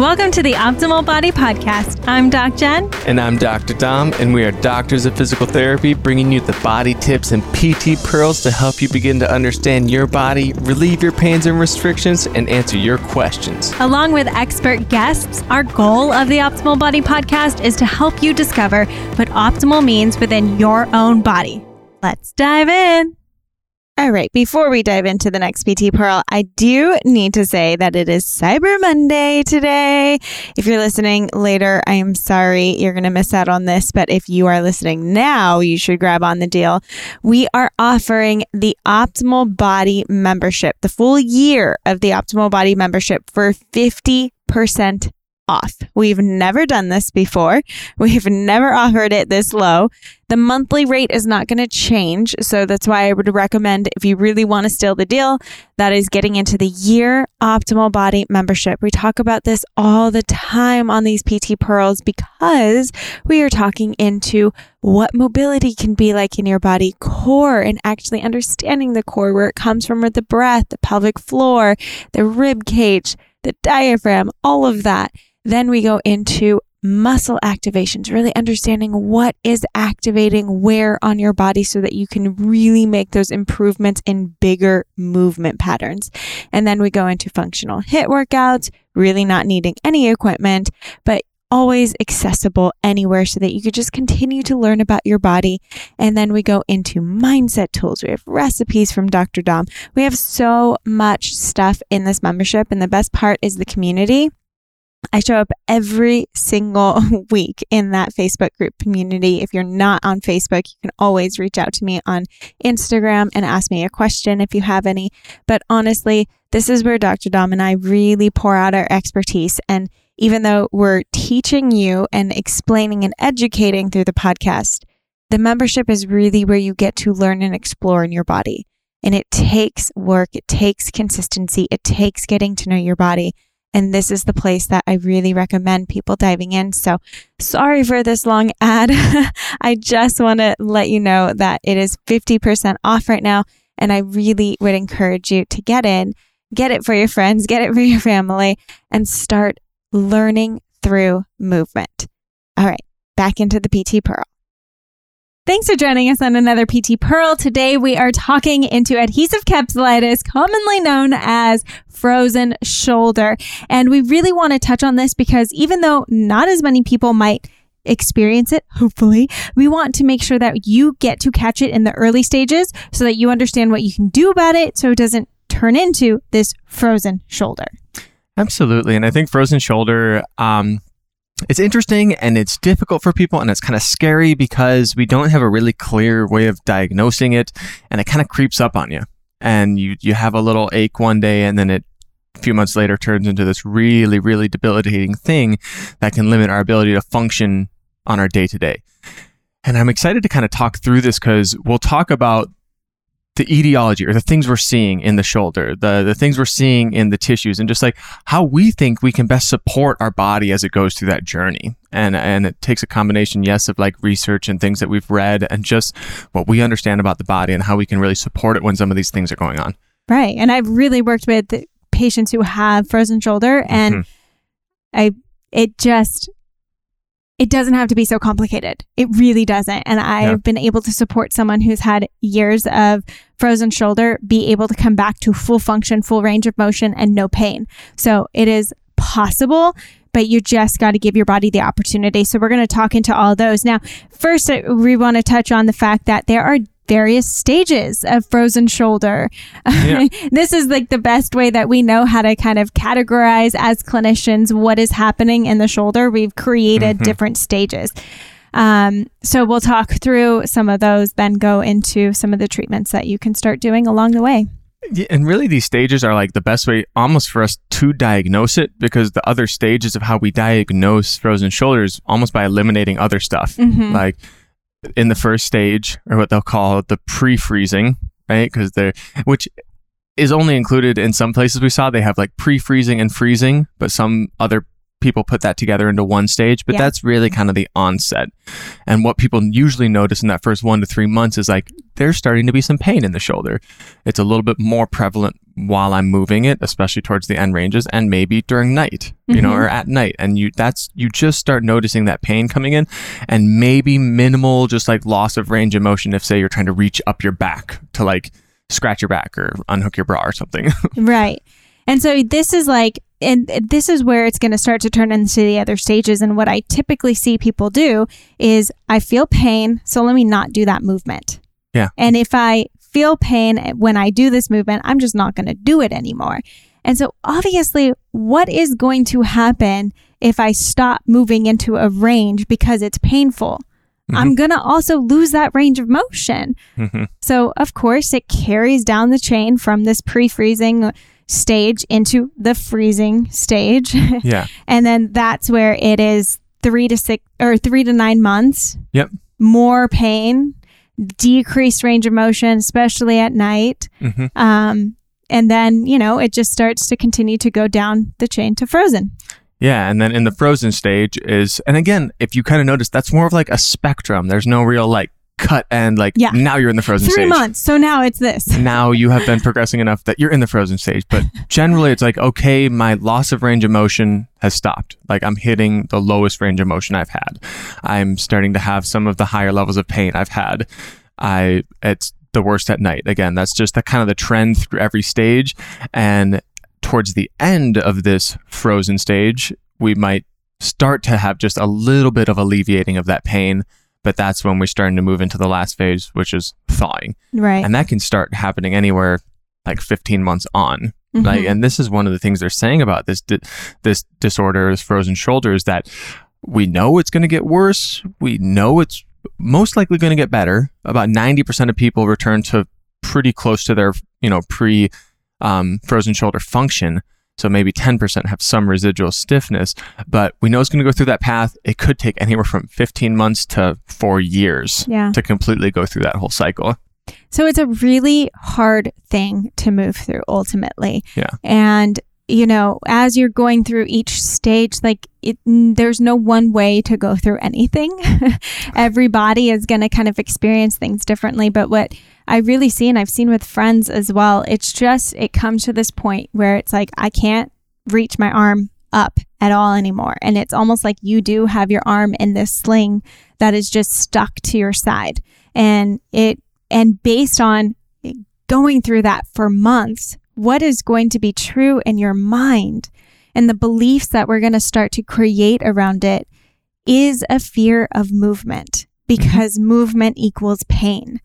Welcome to the Optimal Body Podcast. I'm Doc Jen. And I'm Dr. Dom, and we are doctors of physical therapy, bringing you the body tips and PT pearls to help you begin to understand your body, relieve your pains and restrictions, and answer your questions. Along with expert guests, our goal of the Optimal Body Podcast is to help you discover what optimal means within your own body. Let's dive in. All right, before we dive into the next PT Pearl, I do need to say that it is Cyber Monday today. If you're listening later, I am sorry you're going to miss out on this, but if you are listening now, you should grab on the deal. We are offering the Optimal Body membership, the full year of the Optimal Body membership for 50% off. We've never done this before. We've never offered it this low. The monthly rate is not going to change. So that's why I would recommend if you really want to steal the deal, that is getting into the year optimal body membership. We talk about this all the time on these PT pearls because we are talking into what mobility can be like in your body core and actually understanding the core, where it comes from with the breath, the pelvic floor, the rib cage, the diaphragm, all of that. Then we go into muscle activations, really understanding what is activating where on your body so that you can really make those improvements in bigger movement patterns. And then we go into functional HIIT workouts, really not needing any equipment, but always accessible anywhere so that you could just continue to learn about your body. And then we go into mindset tools. We have recipes from Dr. Dom. We have so much stuff in this membership. And the best part is the community. I show up every single week in that Facebook group community. If you're not on Facebook, you can always reach out to me on Instagram and ask me a question if you have any. But honestly, this is where Dr. Dom and I really pour out our expertise. And even though we're teaching you and explaining and educating through the podcast, the membership is really where you get to learn and explore in your body. And it takes work, it takes consistency, it takes getting to know your body. And this is the place that I really recommend people diving in. So sorry for this long ad. I just want to let you know that it is 50% off right now. And I really would encourage you to get in, get it for your friends, get it for your family, and start learning through movement. All right, back into the PT Pearl. Thanks for joining us on another PT Pearl. Today we are talking into adhesive capsulitis, commonly known as frozen shoulder. And we really want to touch on this because even though not as many people might experience it, hopefully, we want to make sure that you get to catch it in the early stages so that you understand what you can do about it so it doesn't turn into this frozen shoulder. Absolutely. And I think frozen shoulder, um, it's interesting and it's difficult for people and it's kind of scary because we don't have a really clear way of diagnosing it and it kind of creeps up on you and you you have a little ache one day and then it a few months later turns into this really really debilitating thing that can limit our ability to function on our day to day. And i'm excited to kind of talk through this because we'll talk about the etiology or the things we're seeing in the shoulder, the, the things we're seeing in the tissues, and just like how we think we can best support our body as it goes through that journey. And, and it takes a combination, yes, of like research and things that we've read and just what we understand about the body and how we can really support it when some of these things are going on. Right. And I've really worked with patients who have frozen shoulder and mm-hmm. I, it just it doesn't have to be so complicated. It really doesn't. And I've yeah. been able to support someone who's had years of frozen shoulder be able to come back to full function, full range of motion, and no pain. So it is possible, but you just got to give your body the opportunity. So we're going to talk into all those. Now, first, uh, we want to touch on the fact that there are various stages of frozen shoulder. Yeah. this is like the best way that we know how to kind of categorize as clinicians what is happening in the shoulder. We've created mm-hmm. different stages. Um, so we'll talk through some of those, then go into some of the treatments that you can start doing along the way. Yeah, and really, these stages are like the best way almost for us to diagnose it because the other stages of how we diagnose frozen shoulders almost by eliminating other stuff. Mm-hmm. Like in the first stage, or what they'll call the pre-freezing, right? Because they're which is only included in some places we saw. They have like pre-freezing and freezing, but some other people put that together into one stage. But yeah. that's really kind of the onset. And what people usually notice in that first one to three months is like there's starting to be some pain in the shoulder. It's a little bit more prevalent while I'm moving it, especially towards the end ranges, and maybe during night, you know, Mhm. or at night. And you that's you just start noticing that pain coming in and maybe minimal just like loss of range of motion if say you're trying to reach up your back to like scratch your back or unhook your bra or something. Right. And so this is like, and this is where it's going to start to turn into the other stages. And what I typically see people do is I feel pain, so let me not do that movement. Yeah. And if I feel pain when I do this movement, I'm just not going to do it anymore. And so obviously, what is going to happen if I stop moving into a range because it's painful? I'm going to also lose that range of motion. Mhm. So, of course, it carries down the chain from this pre freezing stage into the freezing stage. yeah. and then that's where it is three to six or three to nine months. Yep. More pain, decreased range of motion, especially at night. hmm Um, and then, you know, it just starts to continue to go down the chain to frozen. Yeah, and then in the frozen stage is, and again, if you kind of notice, that's more of like a spectrum. There's no real like cut and Like Yeah. now you're in the frozen Three stage. months. So now it's this. Now you have been progressing enough that you're in the frozen stage. But generally, it's like okay, my loss of range of motion has stopped. Like I'm hitting the lowest range of motion I've had. I'm starting to have some of the higher levels of pain I've had. I it's the worst at night. Again, that's just the kind of the trend through every stage. And towards the end of this frozen stage, we might start to have just a little bit of alleviating of that pain. But that's when we're starting to move into the last phase, which is thawing. Right. And that can start happening anywhere like 15 months on. Mhm. Like, and this is one of the things they're saying about this di- this disorder, is frozen shoulders, that we know it's going to get worse. We know it's most likely going to get better. About 90% of people return to pretty close to their, you know, pre um, frozen shoulder function. So maybe 10% have some residual stiffness, but we know it's going to go through that path. It could take anywhere from 15 months to four years yeah. to completely go through that whole cycle. So it's a really hard thing to move through ultimately. Yeah. And you know, as you're going through each stage, like it, there's no one way to go through anything. Everybody is going to kind of experience things differently. But what I really see, and I've seen with friends as well, it's just, it comes to this point where it's like, I can't reach my arm up at all anymore. And it's almost like you do have your arm in this sling that is just stuck to your side. And it, and based on going through that for months, what is going to be true in your mind and the beliefs that we're going to start to create around it is a fear of movement mm-hmm. because movement equals pain.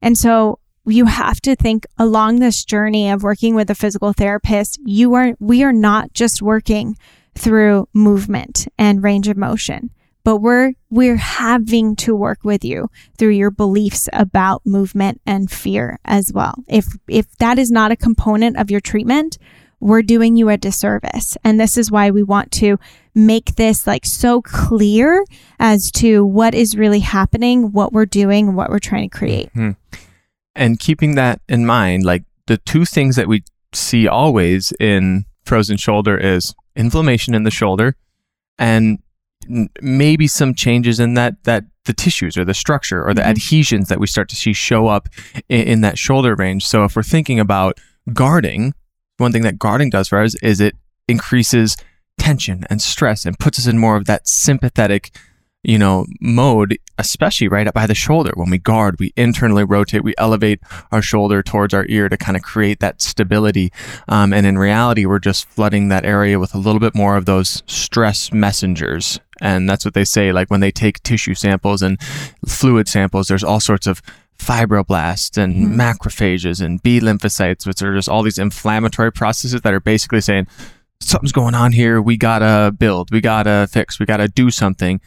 And so you have to think along this journey of working with a physical therapist, you are we are not just working through movement and range of motion, but we're we're having to work with you through your beliefs about movement and fear as well. If if that is not a component of your treatment, we're doing you a disservice. And this is why we want to make this like so clear as to what is really happening, what we're doing, what we're trying to create. Mm-hmm. And keeping that in mind, like the two things that we see always in frozen shoulder is inflammation in the shoulder and maybe some changes in that that the tissues or the structure or the Mhm. adhesions that we start to see show up in, in that shoulder range. So if we're thinking about guarding, one thing that guarding does for us is it increases tension and stress and puts us in more of that sympathetic you know, mode, especially right up by the shoulder. When we guard, we internally rotate, we elevate our shoulder towards our ear to kind of create that stability. Um, and in reality, we're just flooding that area with a little bit more of those stress messengers. And that's what they say. Like when they take tissue samples and fluid samples, there's all sorts of fibroblasts and Mhm. macrophages and B lymphocytes, which are just all these inflammatory processes that are basically saying, something's going on here. We gotta build, we gotta fix, we gotta do something.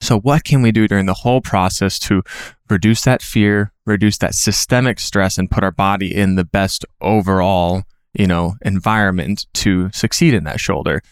So, what can we do during the whole process to reduce that fear, reduce that systemic stress, and put our body in the best overall, you know, environment to succeed in that shoulder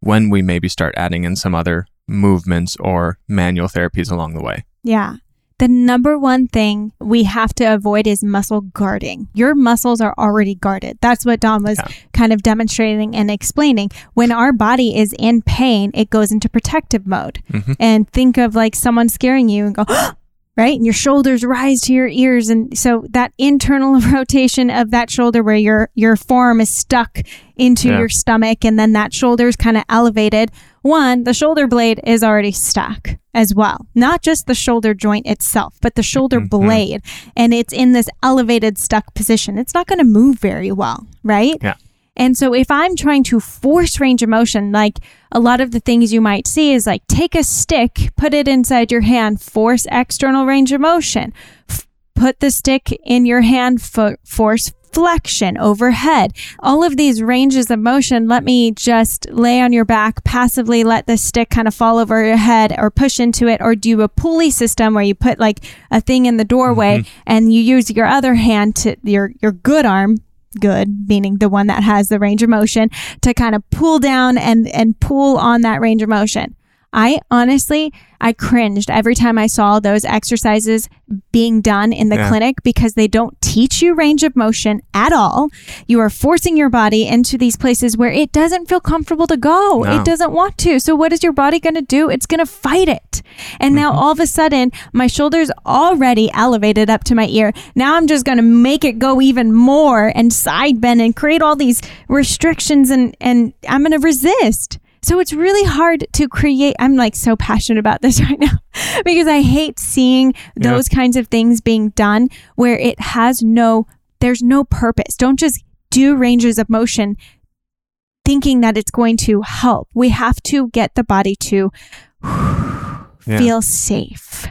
when we maybe start adding in some other movements or manual therapies along the way? Yeah. The number one thing we have to avoid is muscle guarding. Your muscles are already guarded. That's what Dom was Yeah. kind of demonstrating and explaining. When our body is in pain, it goes into protective mode. Mhm. And think of like someone scaring you and go, right? And your shoulders rise to your ears. And so that internal rotation of that shoulder where your, your forearm is stuck into Yeah. your stomach and then that shoulder is kind of elevated. One, the shoulder blade is already stuck as well. Not just the shoulder joint itself, but the shoulder Mhm. blade. And it's in this elevated stuck position. It's not going to move very well, right? Yeah. And so if I'm trying to force range of motion, like a lot of the things you might see is like take a stick, put it inside your hand, force external range of motion. F- put the stick in your hand, fo- force flexion overhead. All of these ranges of motion, let me just lay on your back, passively let the stick kind of fall over your head or push into it, or do a pulley system where you put like a thing in the doorway mm-hmm. and you use your other hand to your, your good arm good meaning the one that has the range of motion to kind of pull down and and pull on that range of motion i honestly i cringed every time i saw those exercises being done in the Yeah. clinic because they don't teach you range of motion at all. You are forcing your body into these places where it doesn't feel comfortable to go. No. it doesn't want to. So what is your body going to do? It's going to fight it. And now mm-hmm. all of a sudden my shoulders already elevated up to my ear. Now i'm just going to make it go even more and side bend and create all these restrictions and and i'm going to resist so it's really hard to create i'm like so passionate about this right now because i hate seeing Yeah. those kinds of things being done where it has no there's no purpose don't just do ranges of motion thinking that it's going to help we have to get the body to Yeah. feel safe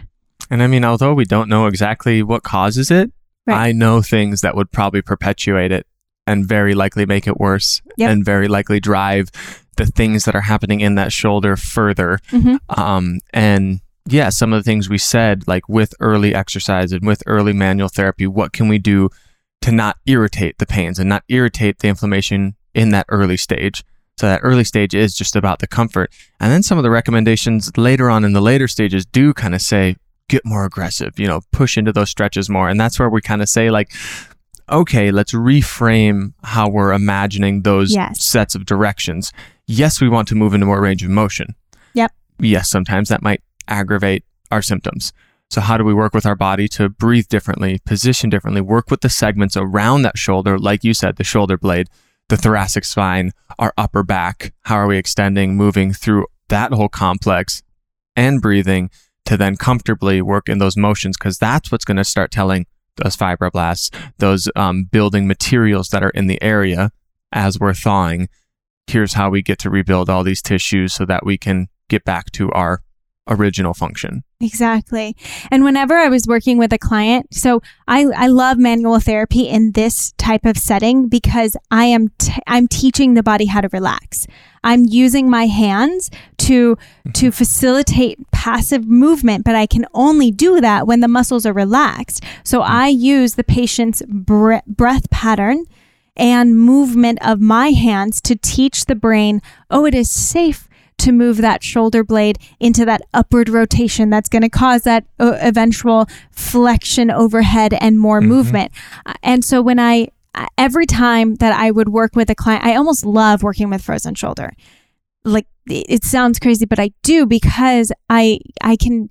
And I mean, although we don't know exactly what causes it, Right. I know things that would probably perpetuate it and very likely make it worse Yep. and very likely drive the things that are happening in that shoulder further. Mhm. Um, and yeah, some of the things we said, like with early exercise and with early manual therapy, what can we do to not irritate the pains and not irritate the inflammation in that early stage? So that early stage is just about the comfort. And then some of the recommendations later on in the later stages do kind of say, get more aggressive, you know, push into those stretches more. And that's where we kind of say, like, okay, let's reframe how we're imagining those Yes. sets of directions. Yes, we want to move into more range of motion. Yep. Yes, sometimes that might aggravate our symptoms. So, how do we work with our body to breathe differently, position differently, work with the segments around that shoulder, like you said, the shoulder blade, the thoracic spine, our upper back? How are we extending, moving through that whole complex and breathing to then comfortably work in those motions? Because that's what's going to start telling those fibroblasts, those um, building materials that are in the area as we're thawing. Here's how we get to rebuild all these tissues so that we can get back to our original function. Exactly. And whenever I was working with a client, so I, I love manual therapy in this type of setting because I am t- I'm teaching the body how to relax. I'm using my hands to to mm-hmm. facilitate passive movement, but I can only do that when the muscles are relaxed. So mm-hmm. I use the patient's bre- breath pattern and movement of my hands to teach the brain, oh, it is safe to move that shoulder blade into that upward rotation that's going to cause that uh, eventual flexion overhead and more movement. Uh, And so when I uh, every time that I would work with a client, I almost love working with frozen shoulder. Like it sounds crazy, but I do because I I can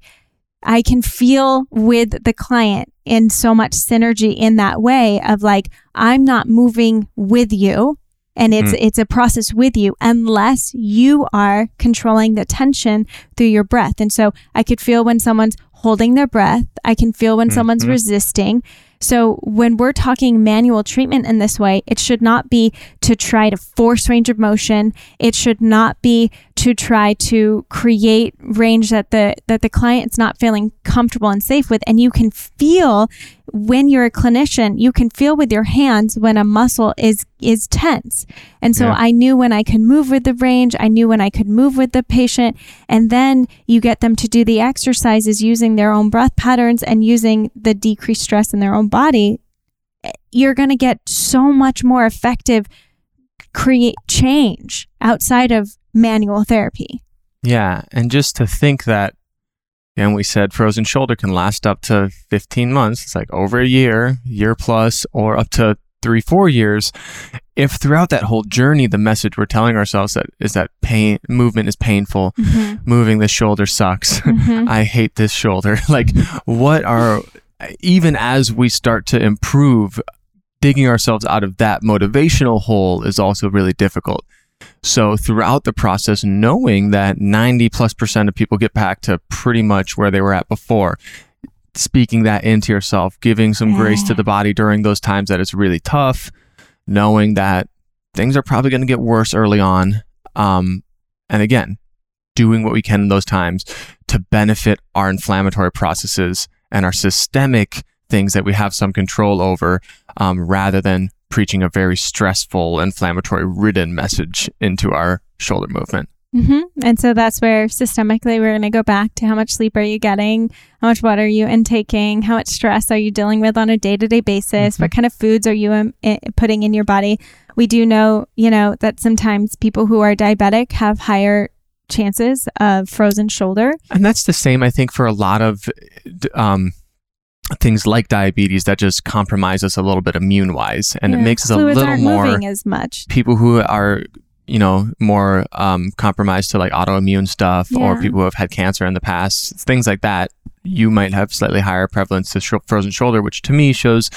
I can feel with the client in so much synergy in that way of like I'm not moving with you and it's it's a process with you unless you are controlling the tension through your breath. And so I could feel when someone's holding their breath, I can feel when someone's Mhm. resisting. So when we're talking manual treatment in this way, it should not be to try to force range of motion. It should not be to try to create range that the that the client's not feeling comfortable and safe with. And you can feel when you're a clinician, you can feel with your hands when a muscle is is tense. And so Yeah. I knew when I could move with the range, I knew when I could move with the patient, and then you get them to do the exercises using their own breath patterns and using the decreased stress in their own body. You're going to get so much more effective create change outside of manual therapy. Yeah. And just to think that, and we said frozen shoulder can last up to 15 months. It's like over a year, year plus, or up to three, four years. if throughout that whole journey the message we're telling ourselves that is that pain movement is painful Mm-hmm. moving this shoulder sucks Mhm. i hate this shoulder like what are even as we start to improve digging ourselves out of that motivational hole is also really difficult so throughout the process knowing that 90 plus percent of people get back to pretty much where they were at before speaking that into yourself giving some grace to the body during those times that it's really tough knowing that things are probably going to get worse early on. Um, and again, doing what we can in those times to benefit our inflammatory processes and our systemic things that we have some control over, um, rather than preaching a very stressful, inflammatory ridden message into our shoulder movement. hmm And so that's where systemically we're going to go back to how much sleep are you getting? How much water are you intaking? How much stress are you dealing with on a day to day basis? Mhm. What kind of foods are you um, i- putting in your body? We do know, you know, that sometimes people who are diabetic have higher chances of frozen shoulder. And that's the same, I think, for a lot of um, things like diabetes that just compromise us a little bit immune wise. And it makes us a little more as much. people who are, you know, more um, compromised to like autoimmune stuff or people who have had cancer in the past, things like that. You might have slightly higher prevalence to sh- frozen shoulder, which to me shows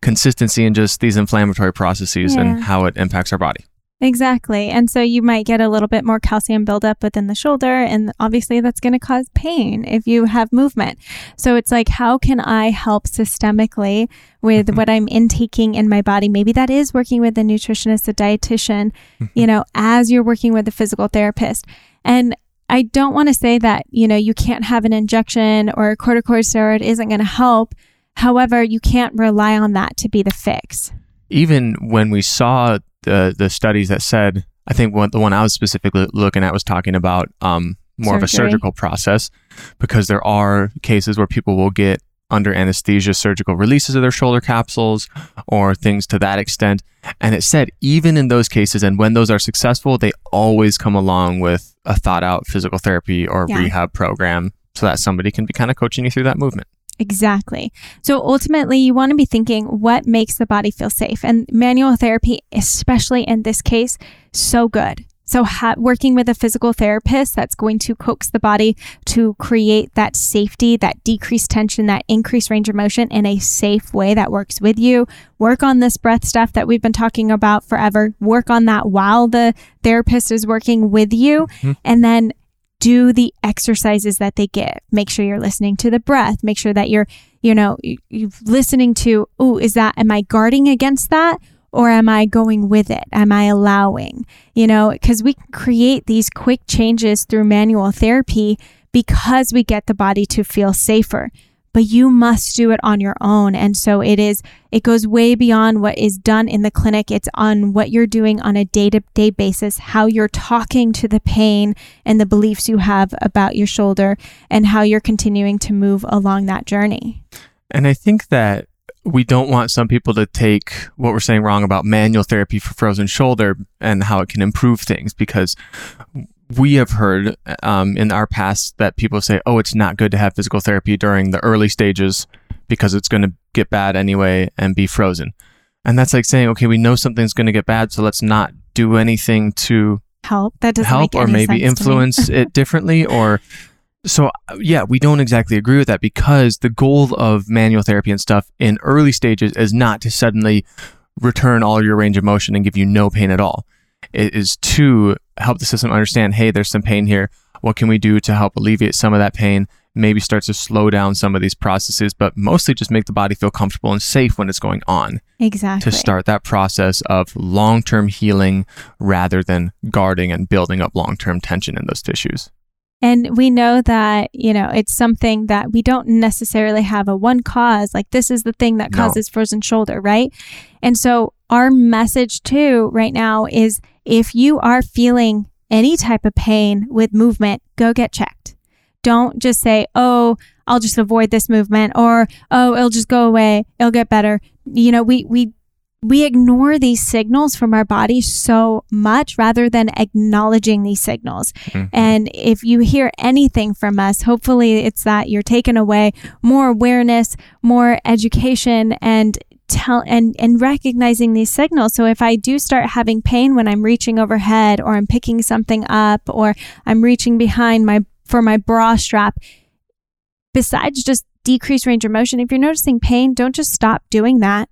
consistency in just these inflammatory processes Yeah. and how it impacts our body. Exactly. And so you might get a little bit more calcium buildup within the shoulder. And obviously, that's going to cause pain if you have movement. So it's like, how can I help systemically with Mhm. what I'm intaking in my body? Maybe that is working with a nutritionist, a dietitian, you know, as you're working with a physical therapist. And I don't want to say that, you know, you can't have an injection or a corticosteroid isn't going to help. However, you can't rely on that to be the fix. even when we saw the the studies that said, I think one, the one I was specifically looking at was talking about um, more of a surgical process, because there are cases where people will get under anesthesia surgical releases of their shoulder capsules or things to that extent. And it said even in those cases and when those are successful, they always come along with a thought out physical therapy or Yeah. rehab program so that somebody can be kind of coaching you through that movement. Exactly. So ultimately, you want to be thinking what makes the body feel safe. And manual therapy, especially in this case, so good. So, ha- working with a physical therapist that's going to coax the body to create that safety, that decreased tension, that increased range of motion in a safe way that works with you. Work on this breath stuff that we've been talking about forever. Work on that while the therapist is working with you. Mhm. And then do the exercises that they give. Make sure you're listening to the breath. Make sure that you're, you know, you, you're listening to, oh, is that, am I guarding against that? Or am I going with it? Am I allowing? You know, because we create these quick changes through manual therapy because we get the body to feel safer. But you must do it on your own. And so it is, it goes way beyond what is done in the clinic. It's on what you're doing on a day to day basis, how you're talking to the pain and the beliefs you have about your shoulder, and how you're continuing to move along that journey. And I think that we don't want some people to take what we're saying wrong about manual therapy for frozen shoulder and how it can improve things because we have heard um, in our past that people say, oh, it's not good to have physical therapy during the early stages because it's going to get bad anyway and be frozen. And that's like saying, okay, we know something's going to get bad, so let's not do anything to Help. That doesn't help or maybe influence it differently or so yeah we don't exactly agree with that because the goal of manual therapy and stuff in early stages is not to suddenly return all your range of motion and give you no pain at all is to help the system understand hey there's some pain here what can we do to help alleviate some of that pain maybe start to slow down some of these processes but mostly just make the body feel comfortable and safe when it's going on Exactly. to start that process of long term healing rather than guarding and building up long term tension in those tissues. And we know that, you know, it's something that we don't necessarily have a one cause, like this is the thing that No. causes frozen shoulder, right? And so our message too right now is if you are feeling any type of pain with movement, go get checked. Don't just say, oh, I'll just avoid this movement or, oh, it'll just go away. It'll get better. You know, we, we, we ignore these signals from our body so much rather than acknowledging these signals. Mhm. And if you hear anything from us, hopefully it's that you're taking away more awareness, more education, and tell and and recognizing these signals. So if i do start having pain when i'm reaching overhead or i'm picking something up or i'm reaching behind my for my bra strap besides just decreased range of motion if you're noticing pain don't just stop doing that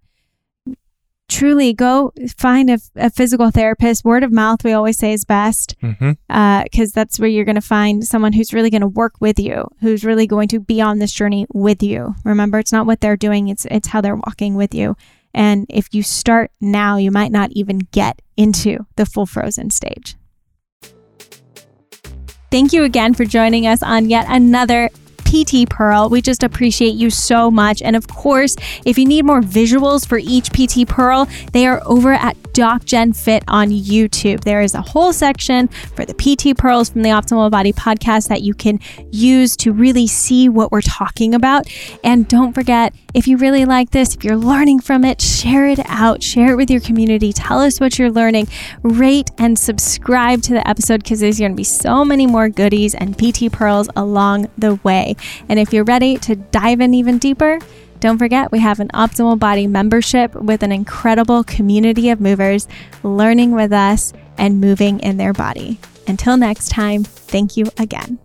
truly go find a, a physical therapist. Word of mouth we always say is best because Mm-hmm. uh, that's where you're going to find someone who's really going to work with you who's really going to be on this journey with you. Remember it's not what they're doing it's it's how they're walking with you. And if you start now you might not even get into the full frozen stage. Thank you again for joining us on yet another PT Pearl. We just appreciate you so much. And of course, if you need more visuals for each PT Pearl, they are over at DocJen Fit on YouTube. There is a whole section for the PT Pearls from the Optimal Body podcast that you can use to really see what we're talking about. And don't forget, if you really like this, if you're learning from it, share it out, share it with your community, tell us what you're learning, rate and subscribe to the episode because there's going to be so many more goodies and PT Pearls along the way. And if you're ready to dive in even deeper, don't forget we have an Optimal Body membership with an incredible community of movers learning with us and moving in their body. Until next time, thank you again.